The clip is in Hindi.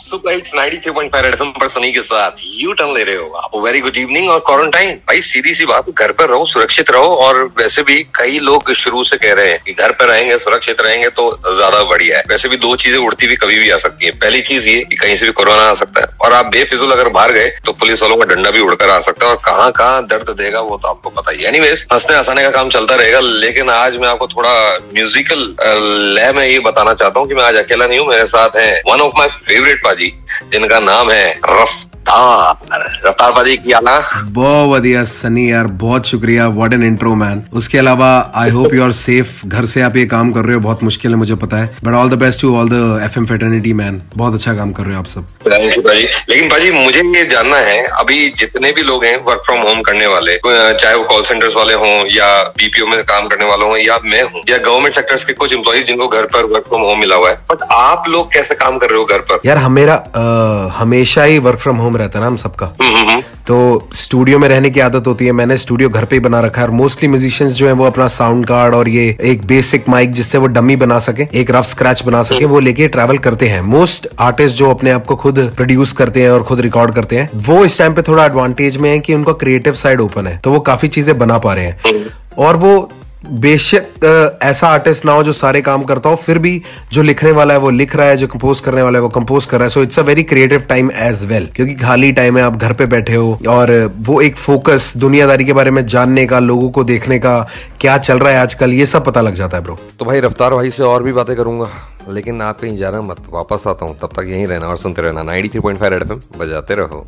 सुपर हिट्स 93.5 एफएम पर सनी के साथ यू टर्न ले रहे आप। वेरी गुड इवनिंग और क्वारंटाइन भाई, सीधी सी बात, घर पर रहो, सुरक्षित रहो और वैसे भी कई लोग शुरू से कह रहे हैं कि घर पर रहेंगे, सुरक्षित रहेंगे तो ज़्यादा बढ़िया है। वैसे भी दो चीज़ें उड़ती हुई कभी भी आ सकती है। पहली चीज़ ये कि कहीं से भी कोरोना आ सकता है और आप बेफिजुल अगर बाहर गए तो पुलिस वालों का डंडा भी उड़कर आ सकता है और कहाँ कहाँ दर्द देगा वो तो आपको पता ही एनीवेज हंसने हंसाने का काम चलता रहेगा, लेकिन आज मैं आपको थोड़ा म्यूजिकल लय में ये बताना चाहता हूँ कि मैं आज अकेला नहीं हूँ, मेरे साथ है वन ऑफ़ माई फेवरेट पाजी जिनका नाम है रफ्तार आला बहुत बढ़िया सनी यार बहुत शुक्रिया व्हाट एन इंट्रो मैन उसके अलावा I hope you are safe घर से आप ये काम कर रहे हो बहुत मुश्किल है मुझे पता है. But all the best to all the F M fraternity man बहुत अच्छा काम कर रहे हो आप सब. भाई लेकिन भाजी मुझे ये जानना है अभी जितने भी लोग हैं वर्क फ्रॉम होम करने वाले चाहे वो कॉल सेंटर्स वाले हों या बीपीओ में काम करने वाले हों या मैं हूँ या गवर्नमेंट सेक्टर्स के कुछ एम्प्लॉज जिनको घर पर वर्क फ्रॉम होम मिला हुआ है बट आप लोग कैसे काम कर रहे हो घर पर? यार हम मेरा अ, हमेशा ही वर्क फ्रॉम होम रहता है ना हम सबका। हम्म, हम्म, हम्म। तो स्टूडियो में रहने की आदत होती है। मैंने स्टूडियो घर पे ही बना रखा है और मोस्टली म्यूजिशियंस जो है वो अपना साउंड कार्ड और ये एक बेसिक माइक जिससे वो डमी बना सके एक रफ स्क्रैच बना सके वो लेके ट्रैवल करते हैं। मोस्ट आर्टिस्ट जो अपने आप को खुद प्रोड्यूस करते हैं और खुद रिकॉर्ड करते हैं वो इस टाइम पे थोड़ा एडवांटेज में है कि उनका क्रिएटिव साइड ओपन है तो वो काफ़ी चीज़ें बना पा रहे हैं। और वो बेशक ऐसा आर्टिस्ट ना हो जो सारे काम करता हो, फिर भी जो लिखने वाला है वो लिख रहा है, जो कंपोज करने वाला है वो कंपोज कर रहा है। So it's a very creative time as well क्योंकि खाली टाइम है आप घर पे बैठे हो और वो एक फोकस दुनियादारी के बारे में जानने का, लोगों को देखने का, क्या चल रहा है आजकल, ये सब पता लग जाता है ब्रो तो भाई, रफ्तार भाई से और भी बातें करूँगा, लेकिन आप कहीं जाना मत, वापस आता हूँ। तब तक यहीं रहना और सुनते रहना। 93.5 थ्री पॉइंट फाइव बजाते रहो।